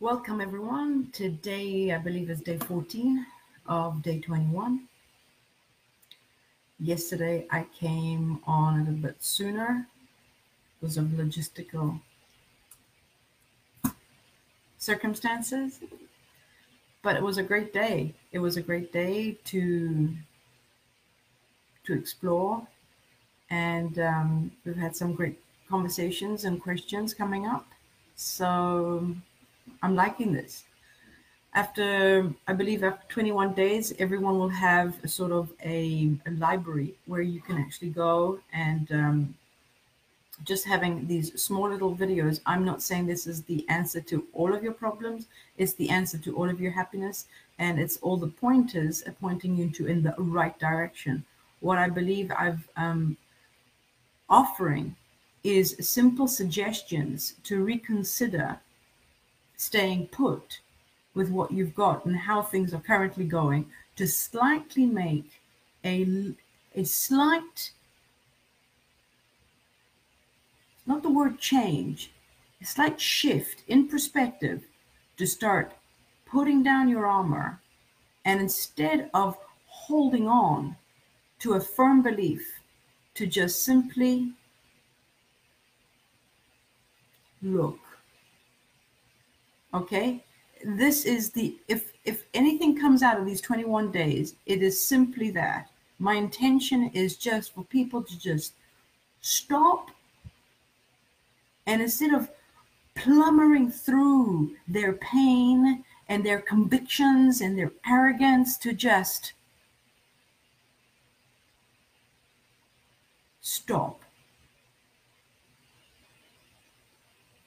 Welcome everyone. Today, I believe is day 14 of day 21. Yesterday, I came on a little bit sooner because of logistical circumstances, but it was a great day. It was a great day to to explore, and um, we've had some great conversations and questions coming up. So I'm liking this. After, I believe, after 21 days, everyone will have a sort of a, a library where you can actually go and um, just having these small little videos. I'm not saying this is the answer to all of your problems. It's the answer to all of your happiness. And it's all the pointers pointing you to in the right direction. What I believe I've um, offering is simple suggestions to reconsider staying put with what you've got and how things are currently going to slightly make a, a slight, not the word change, a slight shift in perspective to start putting down your armor and instead of holding on to a firm belief, to just simply look Okay. This is the, if, if anything comes out of these 21 days, it is simply that. My intention is just for people to just stop and instead of plumbering through their pain and their convictions and their arrogance to just stop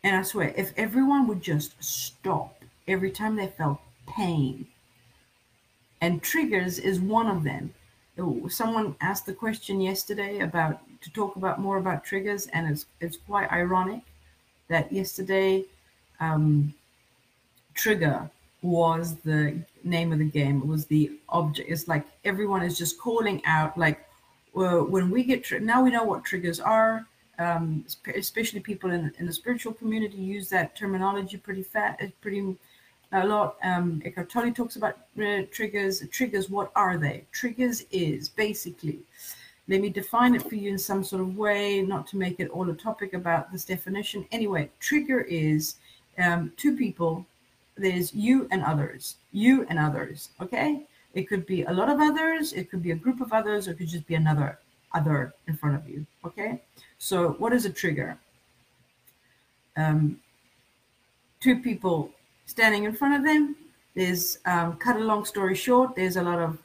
And I swear, if everyone would just stop every time they felt pain, and triggers is one of them. Someone asked the question yesterday about to talk about more about triggers, and it's it's quite ironic that yesterday um, trigger was the name of the game. It was the object. It's like everyone is just calling out like well, when we get now we know what triggers are um, especially people in, in the spiritual community use that terminology pretty fat, uh, pretty a lot. Um, Eckhart Tolle talks about uh, triggers. Triggers, what are they? Triggers is basically, let me define it for you in some sort of way, not to make it all a topic about this definition. Anyway, trigger is um, two people. There's you and others. You and others. Okay. It could be a lot of others. It could be a group of others. Or it could just be another other in front of you. Okay. So what is a trigger? Um, two people standing in front of them. There's, um, cut a long story short, there's a lot of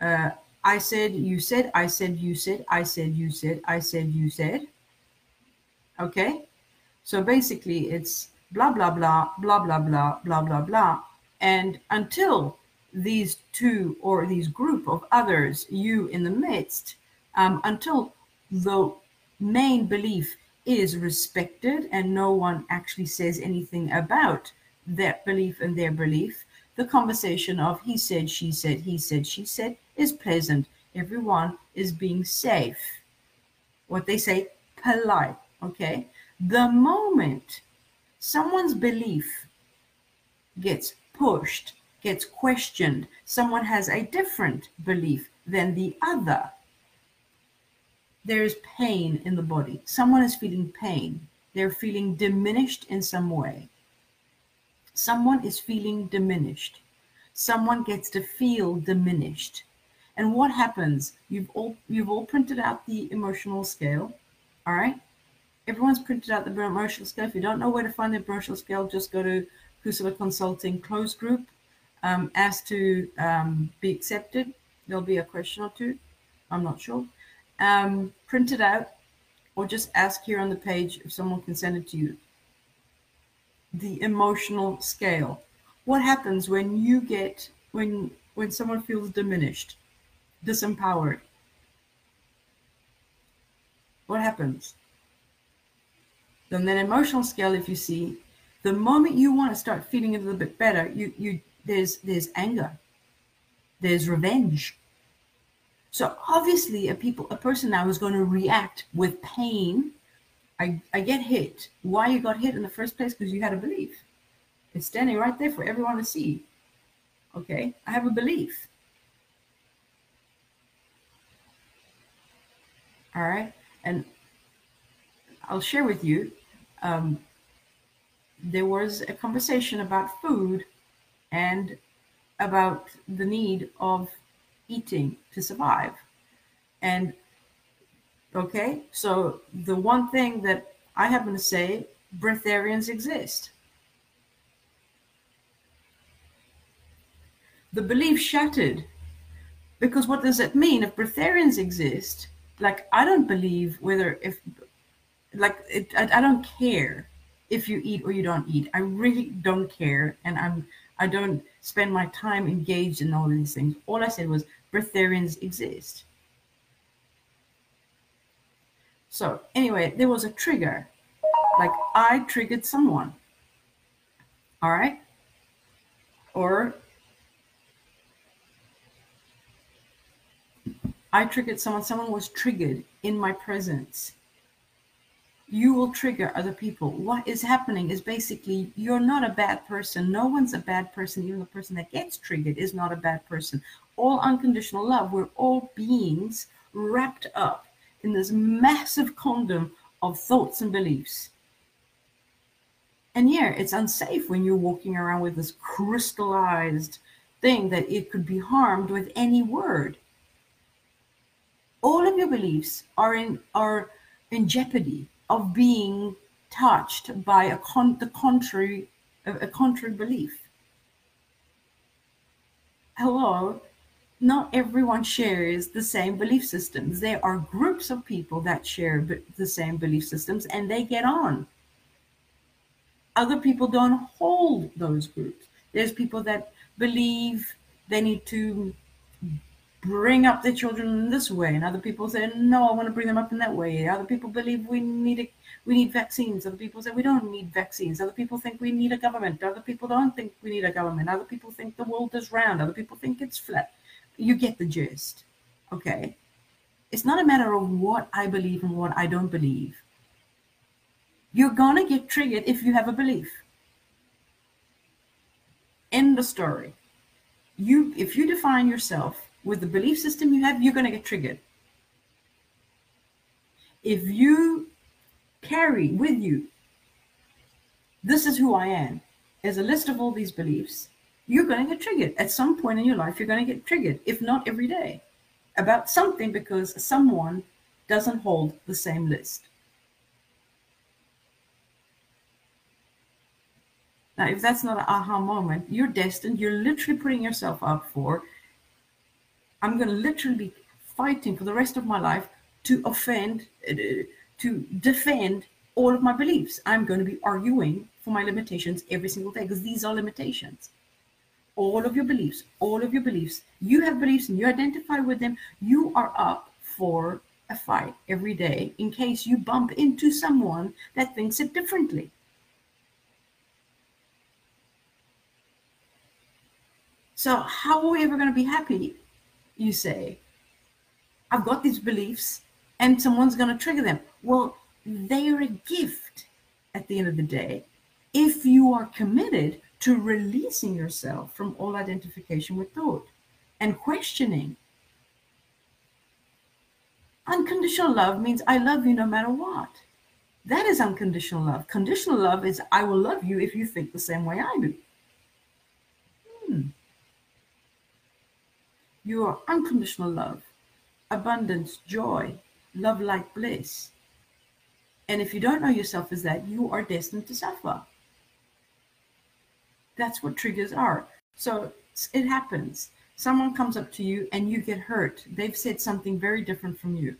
uh, I said, you said, I said, you said, I said, you said, I said, you said. Okay? So basically it's blah, blah, blah, blah, blah, blah, blah, blah, blah. And until these two or these group of others, you in the midst, um, until the main belief is respected and no one actually says anything about that belief and their belief, the conversation of he said, she said, he said, she said is pleasant. Everyone is being safe. What they say, polite. Okay. The moment someone's belief gets pushed, gets questioned, someone has a different belief than the other, there is pain in the body. Someone is feeling pain. They're feeling diminished in some way. Someone is feeling diminished. Someone gets to feel diminished. And what happens? You've all you've all printed out the emotional scale. All right. Everyone's printed out the emotional scale. If you don't know where to find the emotional scale, just go to Kusala Consulting closed group. Um, ask to um, be accepted. There'll be a question or two. I'm not sure um, print it out or just ask here on the page if someone can send it to you. The emotional scale. What happens when you get, when, when someone feels diminished, disempowered? What happens? Then that emotional scale, if you see, the moment you want to start feeling a little bit better, you, you, there's, there's anger, there's revenge, so obviously, a people, a person now is going to react with pain. I, I get hit. Why you got hit in the first place? Because you had a belief. It's standing right there for everyone to see. Okay, I have a belief. All right, and I'll share with you. Um, there was a conversation about food and about the need of eating to survive. And okay, so the one thing that I happen to say breatharians exist. The belief shattered. Because what does it mean if breatharians exist? Like, I don't believe whether, if, like, it, I, I don't care if you eat or you don't eat. I really don't care. And I'm, I don't spend my time engaged in all these things. All I said was breatharians exist. So anyway, there was a trigger. Like I triggered someone. All right. Or I triggered someone, someone was triggered in my presence. You will trigger other people. What is happening is basically you're not a bad person. No one's a bad person. Even the person that gets triggered is not a bad person. All unconditional love. We're all beings wrapped up in this massive condom of thoughts and beliefs. And yeah, it's unsafe when you're walking around with this crystallized thing that it could be harmed with any word all of your beliefs are in are in jeopardy of being touched by a con- the contrary a contrary belief. Hello not everyone shares the same belief systems. There are groups of people that share the same belief systems and they get on. Other people don't hold those groups. There's people that believe they need to bring up their children in this way. And other people say no i want to bring them up in that way. Other people believe we need a, we need vaccines. Other people say we don't need vaccines. Other people think we need a government. Other people don't think we need a government. Other people think the world is round. Other people think it's flat. You get the gist okay? It's not a matter of what i believe and what i don't believe. You're to get triggered if you have a belief. In the story. You if you define yourself with the belief system you have, you're going to get triggered. If you carry with you, this is who I am, as a list of all these beliefs, you're going to get triggered. At some point in your life, you're going to get triggered, if not every day, about something because someone doesn't hold the same list. Now, if that's not an aha moment, you're destined, you're literally putting yourself up for I'm going to literally be fighting for the rest of my life to offend, uh, to defend all of my beliefs. I'm going to be arguing for my limitations every single day because these are limitations. All of your beliefs, all of your beliefs, you have beliefs and you identify with them. You are up for a fight every day in case you bump into someone that thinks it differently. So, how are we ever going to be happy you say, I've got these beliefs and someone's going to trigger them. Well, they are a gift at the end of the day if you are committed to releasing yourself from all identification with thought and questioning. Unconditional love means I love you no matter what. That is unconditional love. Conditional love is I will love you if you think the same way I do. You are unconditional love, abundance, joy, love like bliss. And if you don't know yourself as that, you are destined to suffer. That's what triggers are. So it happens. Someone comes up to you and you get hurt. They've said something very different from you.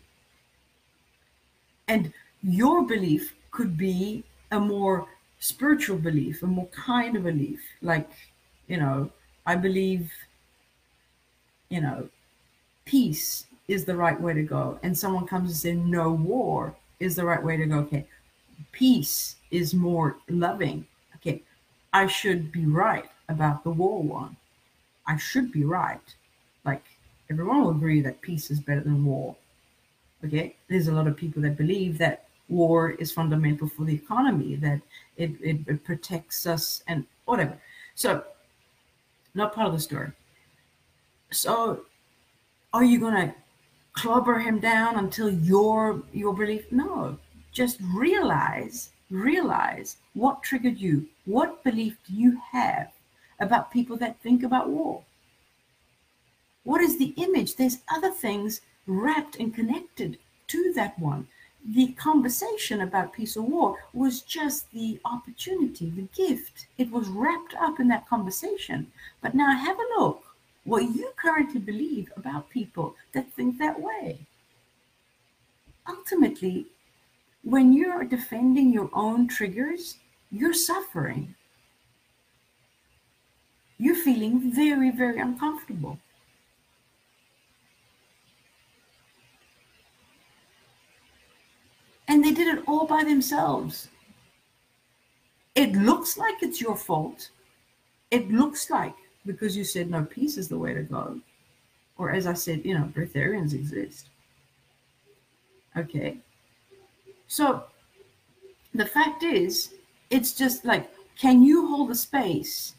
And your belief could be a more spiritual belief, a more kind of belief. Like, you know, I believe you know, peace is the right way to go, and someone comes and says no war is the right way to go, okay, peace is more loving. Okay, I should be right about the war one. I should be right. Like everyone will agree that peace is better than war. Okay, there's a lot of people that believe that war is fundamental for the economy, that it, it, it protects us and whatever. So, not part of the story. So, are you going to clobber him down until your your belief? No, just realize realize what triggered you. What belief do you have about people that think about war? What is the image? There's other things wrapped and connected to that one. The conversation about peace or war was just the opportunity, the gift. It was wrapped up in that conversation. But now have a look what you currently believe about people that think that way. Ultimately, when you're defending your own triggers, you're suffering. You're feeling very, very uncomfortable. And they did it all by themselves. It looks like it's your fault. It looks like because you said no, peace is the way to go. Or as I said, you know, breatharians exist. Okay. So the fact is, it's just like, can you hold the space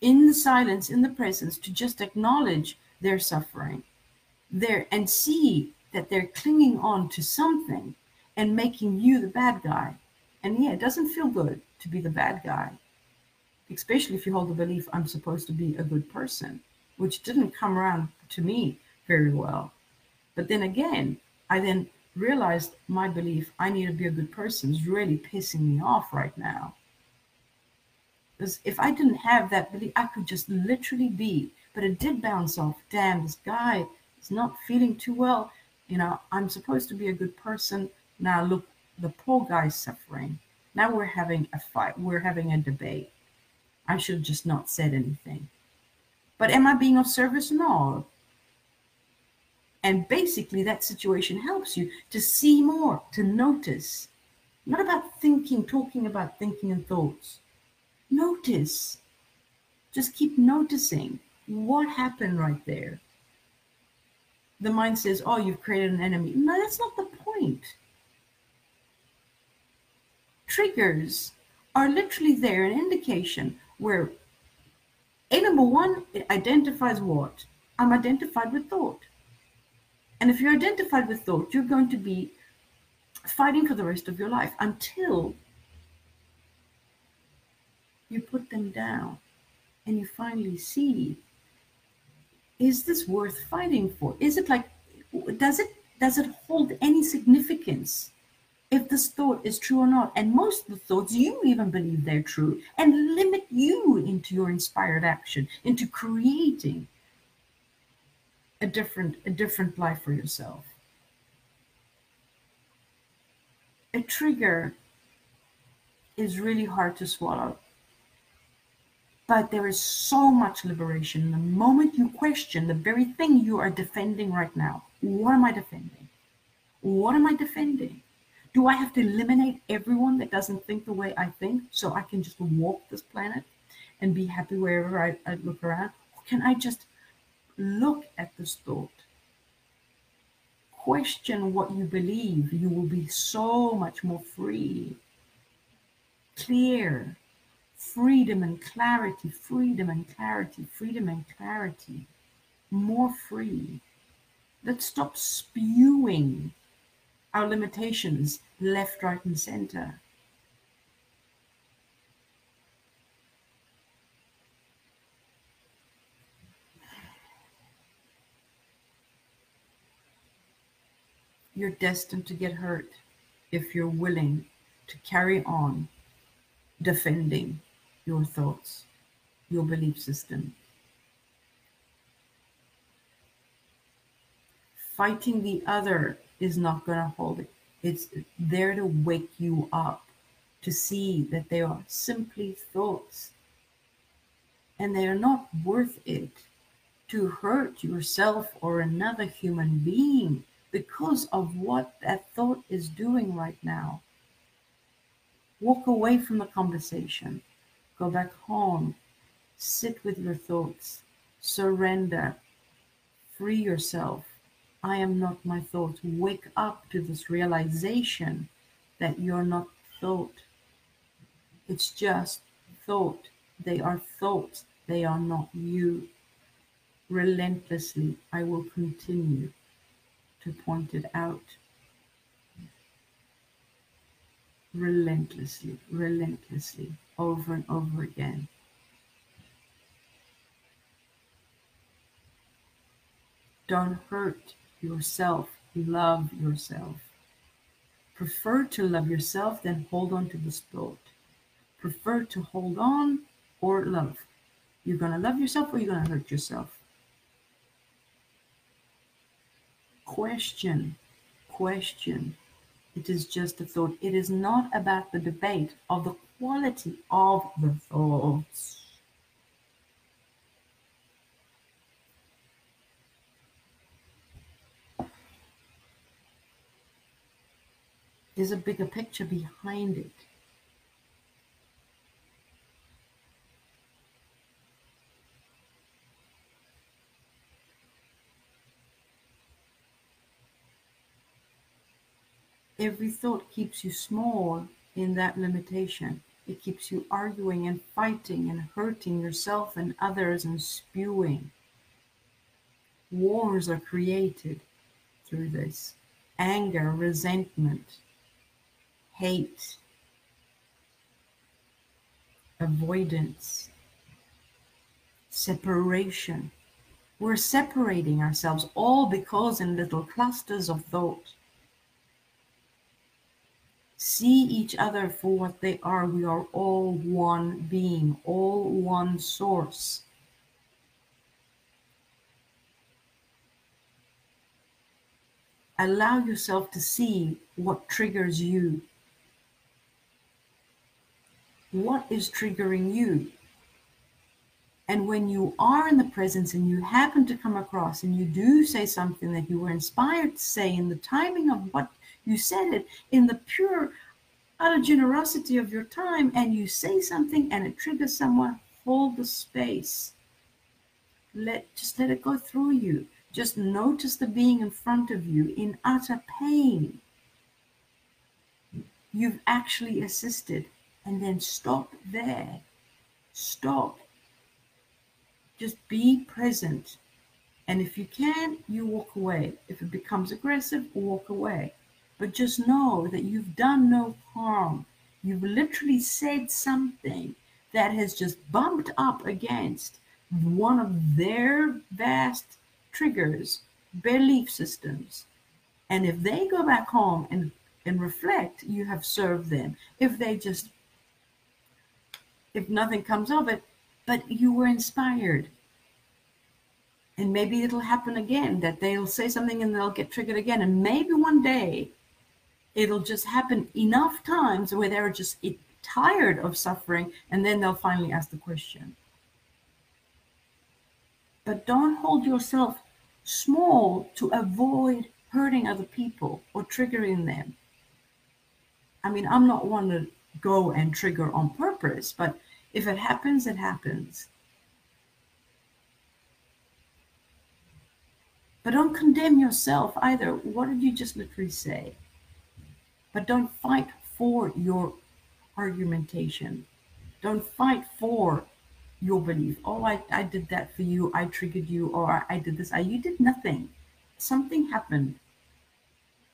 in the silence, in the presence, to just acknowledge their suffering there and see that they're clinging on to something and making you the bad guy? And yeah, it doesn't feel good to be the bad guy especially if you hold the belief I'm supposed to be a good person, which didn't come around to me very well. But then again, I then realized my belief I need to be a good person is really pissing me off right now. Because if I didn't have that belief, I could just literally be, but it did bounce off. Damn, this guy is not feeling too well. You know, I'm supposed to be a good person. Now look, the poor guy's suffering. Now we're having a fight, we're having a debate I should have just not said anything. But am I being of service? No. And basically, that situation helps you to see more, to notice. Not about thinking, talking about thinking and thoughts. Notice. Just keep noticing what happened right there. The mind says, Oh, you've created an enemy. No, that's not the point. Triggers are literally there, an indication where A number one, it identifies what? I'm identified with thought. And if you're identified with thought, you're going to be fighting for the rest of your life until you put them down and you finally see is this worth fighting for is it like does it does it hold any significance if this thought is true or not. And most of the thoughts you even believe they're true and limit you into your inspired action, into creating a different a different life for yourself. A trigger is really hard to swallow. But there is so much liberation the moment you question the very thing you are defending right now. What am I defending? What am I defending? Do I have to eliminate everyone that doesn't think the way I think so I can just walk this planet and be happy wherever I, I look around? Or can I just look at this thought? Question what you believe. You will be so much more free, clear, freedom and clarity, freedom and clarity, freedom and clarity, more free. Let's stop spewing our limitations left, right, and center. You're destined to get hurt if you're willing to carry on defending your thoughts, your belief system. Fighting the other is not going to hold it. It's there to wake you up to see that they are simply thoughts and they are not worth it to hurt yourself or another human being because of what that thought is doing right now. Walk away from the conversation. Go back home. Sit with your thoughts. Surrender. Free yourself I am not my thoughts. Wake up to this realization that you're not thought. It's just thought. They are thoughts. They are not you. Relentlessly, I will continue to point it out. Relentlessly, relentlessly, over and over again. Don't hurt yourself. Love yourself. Prefer to love yourself than hold on to this thought. Prefer to hold on or love. You're going to love yourself or you're going to hurt yourself. Question, question. It is just a thought. It is not about the debate of the quality of the thoughts. There's a bigger picture behind it. Every thought keeps you small in that limitation. It keeps you arguing and fighting and hurting yourself and others and spewing. Wars are created through this anger, resentment, hate, avoidance, separation. We're separating ourselves all because in little clusters of thought. See each other for what they are. We are all one being, all one source. Allow yourself to see what triggers you what is triggering you. And when you are in the presence and you happen to come across and you do say something that you were inspired to say in the timing of what you said it, in the pure, utter generosity of your time, and you say something and it triggers someone, hold the space. Let just let it go through you. Just notice the being in front of you in utter pain. You've actually assisted and then stop there. Stop. Just be present. And if you can, you walk away. If it becomes aggressive, walk away. But just know that you've done no harm. You've literally said something that has just bumped up against one of their vast triggers, belief systems. And if they go back home and, and reflect, you have served them. If they just if nothing comes of it, but you were inspired. And maybe it'll happen again that they'll say something and they'll get triggered again. And maybe one day it'll just happen enough times where they're just tired of suffering and then they'll finally ask the question. But don't hold yourself small to avoid hurting other people or triggering them. I mean, I'm not one to go and trigger on purpose, but if it happens, it happens. But don't condemn yourself either. What did you just literally say? But don't fight for your argumentation. Don't fight for your belief. Oh, I, I did that for you. I triggered you, or I did this. I, you did nothing. Something happened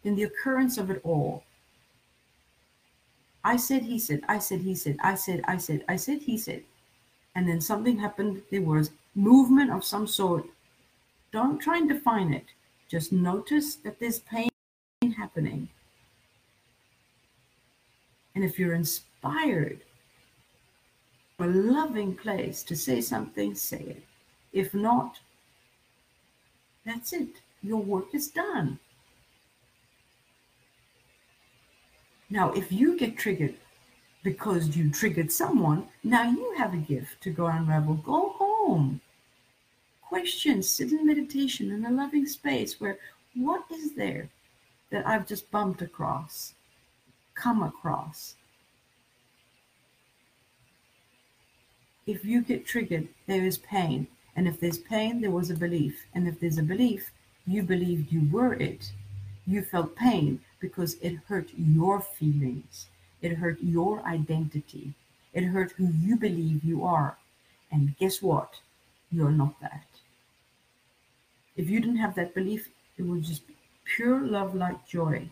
in the occurrence of it all. I said, he said, I said, he said, I said, I said, I said, he said. And then something happened. There was movement of some sort. Don't try and define it. Just notice that there's pain happening. And if you're inspired, a loving place to say something, say it. If not, that's it. Your work is done. Now, if you get triggered because you triggered someone, now you have a gift to go unravel. Go home. Question, sit in meditation in a loving space where what is there that I've just bumped across, come across? If you get triggered, there is pain. And if there's pain, there was a belief. And if there's a belief, you believed you were it. You felt pain because it hurt your feelings, it hurt your identity, it hurt who you believe you are. And guess what? You're not that. If you didn't have that belief, it would just be pure love, light, joy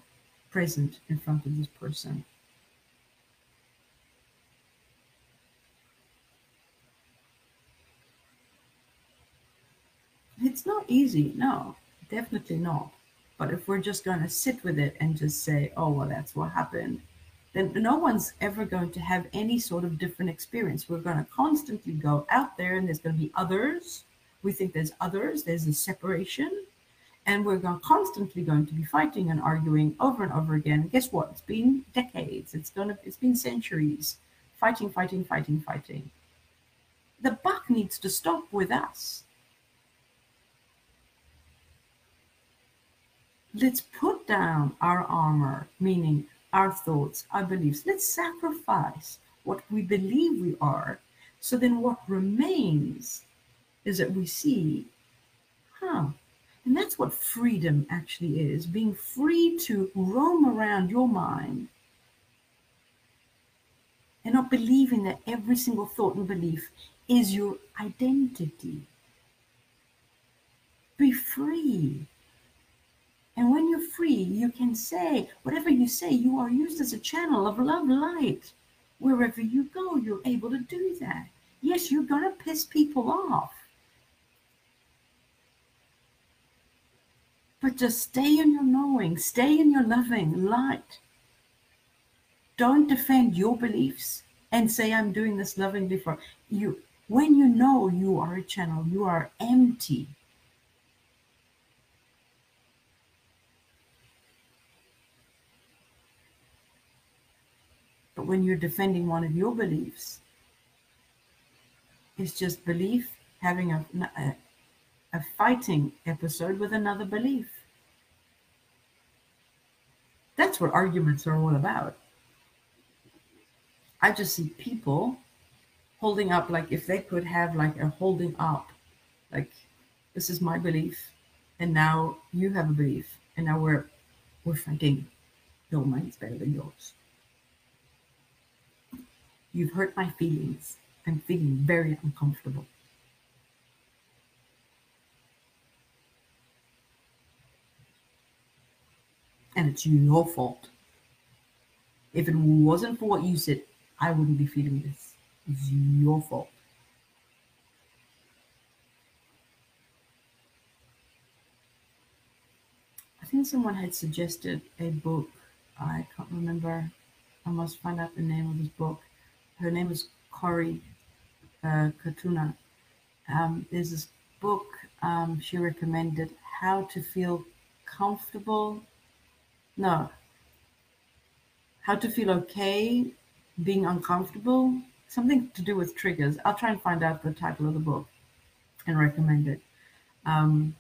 present in front of this person. It's not easy, no, definitely not. But if we're just going to sit with it and just say, oh, well, that's what happened, then no one's ever going to have any sort of different experience. We're going to constantly go out there and there's going to be others. We think there's others, there's a separation, and we're going, constantly going to be fighting and arguing over and over again. Guess what? It's been decades. It's gonna. It's been centuries. Fighting, fighting, fighting, fighting. The buck needs to stop with us. Let's put down our armor, meaning our thoughts, our beliefs. Let's sacrifice what we believe we are. So then what remains is that we see, huh, and that's what freedom actually is being free to roam around your mind and not believing that every single thought and belief is your identity. Be free. And when you're free, you can say whatever you say, you are used as a channel of love light. Wherever you go, you're able to do that. Yes, you're going to piss people off. But just stay in your knowing, stay in your loving light. Don't defend your beliefs and say, I'm doing this lovingly for you. When you know you are a channel, you are empty. But when you're defending one of your beliefs, it's just belief having a, a a fighting episode with another belief. That's what arguments are all about. I just see people holding up, like if they could have like a holding up, like this is my belief, and now you have a belief, and now we're we're fighting. Your mind's better than yours. You've hurt my feelings. I'm feeling very uncomfortable. and it's your fault. If it wasn't for what you said, I wouldn't be feeling this. It's your fault. I think someone had suggested a book. I can't remember. I must find out the name of this book. Her name is Cory uh, Katuna. Um, there's this book um, she recommended, How to Feel Comfortable no. How to feel okay being uncomfortable. Something to do with triggers. I'll try and find out the title of the book and recommend it. Um,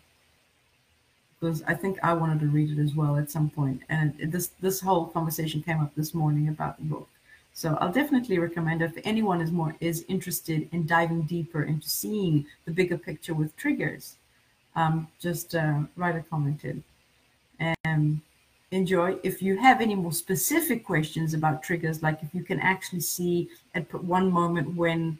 because I think I wanted to read it as well at some point. and it, this this whole conversation came up this morning about the book. So I'll definitely recommend if anyone is more is interested in diving deeper into seeing the bigger picture with triggers. Um, just uh, write a comment in. And enjoy. If you have any more specific questions about triggers, like if you can actually see at one moment when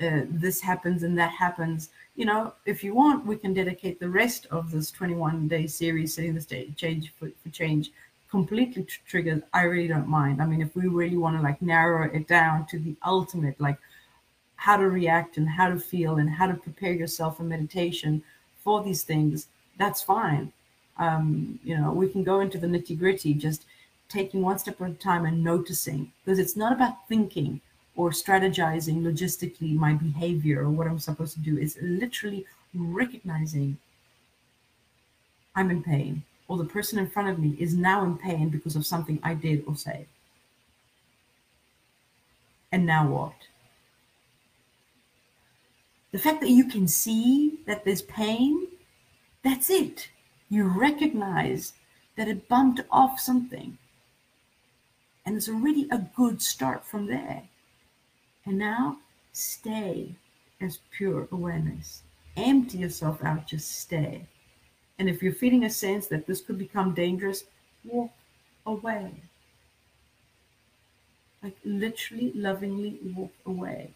uh, this happens and that happens, you know, if you want, we can dedicate the rest of this 21 day series, setting the stage, change for, for change, completely to triggers. I really don't mind. I mean, if we really want to like narrow it down to the ultimate, like how to react and how to feel and how to prepare yourself for meditation for these things, that's fine um, you know, we can go into the nitty gritty, just taking one step at a time and noticing, because it's not about thinking or strategizing logistically my behavior or what I'm supposed to do. It's literally recognizing I'm in pain, or the person in front of me is now in pain because of something I did or said. And now what? The fact that you can see that there's pain, that's it you recognize that it bumped off something. And it's already a good start from there. And now stay as pure awareness. Empty yourself out, just stay. And if you're feeling a sense that this could become dangerous, walk away. Like literally, lovingly walk away.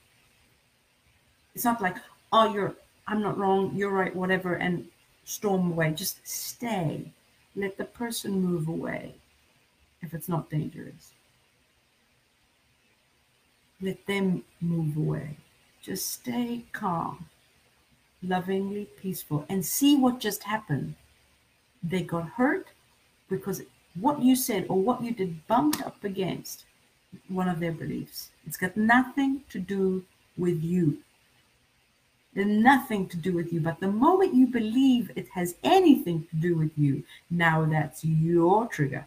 It's not like, oh, you're, I'm not wrong, you're right, whatever, and storm away. Just stay. Let the person move away if it's not dangerous. Let them move away. Just stay calm, lovingly peaceful, and see what just happened. They got hurt because what you said or what you did bumped up against one of their beliefs. It's got nothing to do with you. Nothing to do with you. But the moment you believe it has anything to do with you, now that's your trigger.